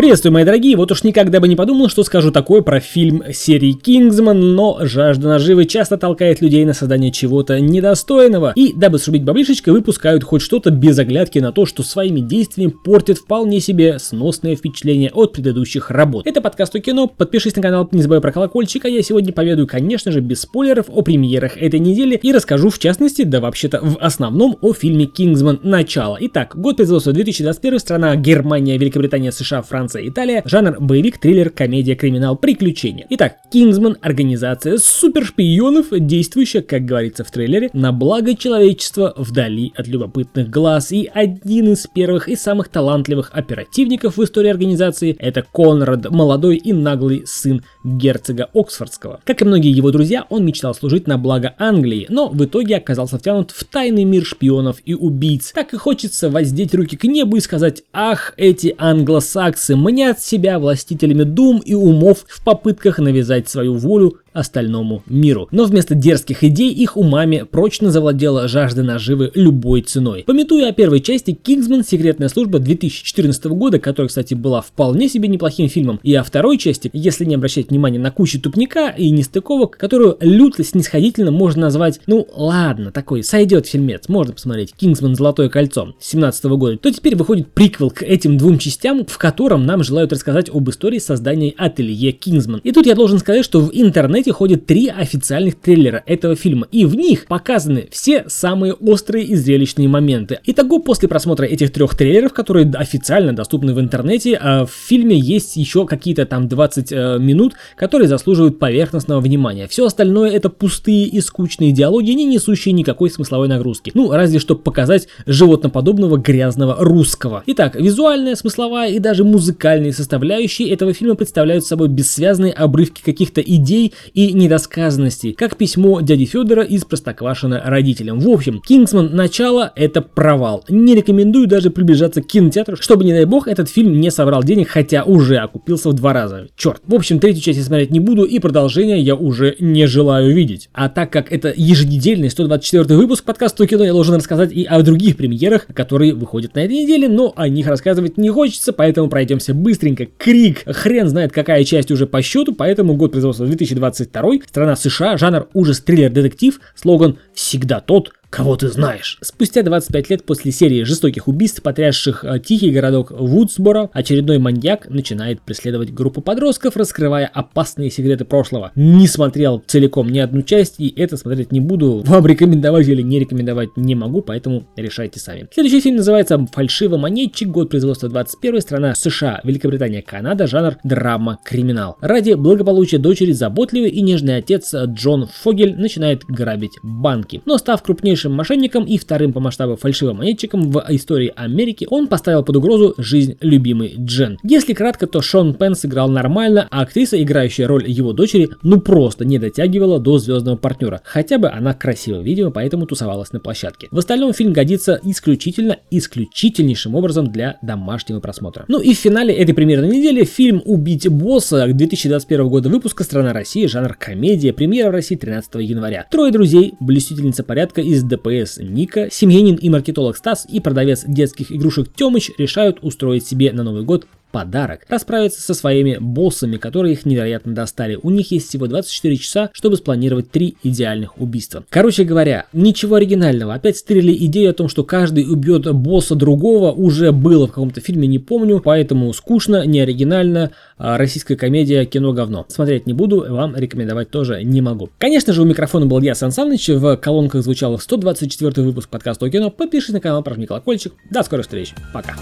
Приветствую, мои дорогие, вот уж никогда бы не подумал, что скажу такое про фильм серии Кингсман, но жажда наживы часто толкает людей на создание чего-то недостойного, и дабы срубить баблишечко, выпускают хоть что-то без оглядки на то, что своими действиями портит вполне себе сносное впечатление от предыдущих работ. Это подкаст о кино, подпишись на канал, не забывай про колокольчик, а я сегодня поведаю, конечно же, без спойлеров о премьерах этой недели и расскажу в частности, да вообще-то в основном о фильме Кингсман. Начало. Итак, год производства 2021, страна Германия, Великобритания, США, Франция, Италия, жанр боевик, триллер, комедия, криминал, приключения. Итак, Кингсман – организация супершпионов, действующая, как говорится в трейлере, на благо человечества вдали от любопытных глаз. И один из первых и самых талантливых оперативников в истории организации – это Конрад, молодой и наглый сын герцога Оксфордского. Как и многие его друзья, он мечтал служить на благо Англии, но в итоге оказался втянут в тайный мир шпионов и убийц. Так и хочется воздеть руки к небу и сказать «Ах, эти англосаксы мнят себя властителями дум и умов в попытках навязать свою волю остальному миру. Но вместо дерзких идей их умами прочно завладела жажда наживы любой ценой. Пометуя о первой части, Кингсман Секретная служба 2014 года, которая, кстати, была вполне себе неплохим фильмом, и о второй части, если не обращать внимания на кучу тупника и нестыковок, которую люто снисходительно можно назвать, ну ладно, такой сойдет фильмец, можно посмотреть, Кингсман Золотое кольцо 17 года, то теперь выходит приквел к этим двум частям, в котором нам желают рассказать об истории создания ателье Кингсман. И тут я должен сказать, что в интернете интернете ходят три официальных трейлера этого фильма, и в них показаны все самые острые и зрелищные моменты. Итого, после просмотра этих трех трейлеров, которые официально доступны в интернете, а в фильме есть еще какие-то там 20 э, минут, которые заслуживают поверхностного внимания. Все остальное это пустые и скучные диалоги, не несущие никакой смысловой нагрузки. Ну, разве что показать животноподобного грязного русского. Итак, визуальная, смысловая и даже музыкальные составляющие этого фильма представляют собой бессвязные обрывки каких-то идей и недосказанностей, как письмо дяди Федора из Простоквашина родителям. В общем, Кингсман начало это провал. Не рекомендую даже приближаться к кинотеатру, чтобы, не дай бог, этот фильм не собрал денег, хотя уже окупился в два раза. Черт. В общем, третью часть я смотреть не буду, и продолжение я уже не желаю видеть. А так как это еженедельный 124 выпуск подкаста кино, я должен рассказать и о других премьерах, которые выходят на этой неделе, но о них рассказывать не хочется, поэтому пройдемся быстренько. Крик. Хрен знает, какая часть уже по счету, поэтому год производства 2020 22 страна США, жанр ужас, триллер, детектив, слоган «Всегда тот, кого ты знаешь. Спустя 25 лет после серии жестоких убийств, потрясших э, тихий городок Вудсборо, очередной маньяк начинает преследовать группу подростков, раскрывая опасные секреты прошлого. Не смотрел целиком ни одну часть, и это смотреть не буду. Вам рекомендовать или не рекомендовать не могу, поэтому решайте сами. Следующий фильм называется «Фальшивомонетчик», год производства 21 страна США, Великобритания, Канада, жанр драма, криминал. Ради благополучия дочери заботливый и нежный отец Джон Фогель начинает грабить банки. Но став крупнейшим крупнейшим мошенником и вторым по масштабу фальшивомонетчиком в истории Америки, он поставил под угрозу жизнь любимой Джен. Если кратко, то Шон Пен сыграл нормально, а актриса, играющая роль его дочери, ну просто не дотягивала до звездного партнера. Хотя бы она красивая, видимо, поэтому тусовалась на площадке. В остальном фильм годится исключительно, исключительнейшим образом для домашнего просмотра. Ну и в финале этой примерной недели фильм «Убить босса» 2021 года выпуска «Страна России», жанр комедия, премьера в России 13 января. Трое друзей, блюстительница порядка из ДПС Ника, семьянин и маркетолог Стас и продавец детских игрушек Тёмыч решают устроить себе на Новый год подарок. Расправиться со своими боссами, которые их невероятно достали. У них есть всего 24 часа, чтобы спланировать три идеальных убийства. Короче говоря, ничего оригинального. Опять стырили идею о том, что каждый убьет босса другого. Уже было в каком-то фильме, не помню. Поэтому скучно, не оригинально. А российская комедия кино говно. Смотреть не буду, вам рекомендовать тоже не могу. Конечно же, у микрофона был я, Сан Саныч. В колонках звучал 124 выпуск подкаста о кино. Подпишись на канал, прожми колокольчик. До скорых встреч. Пока.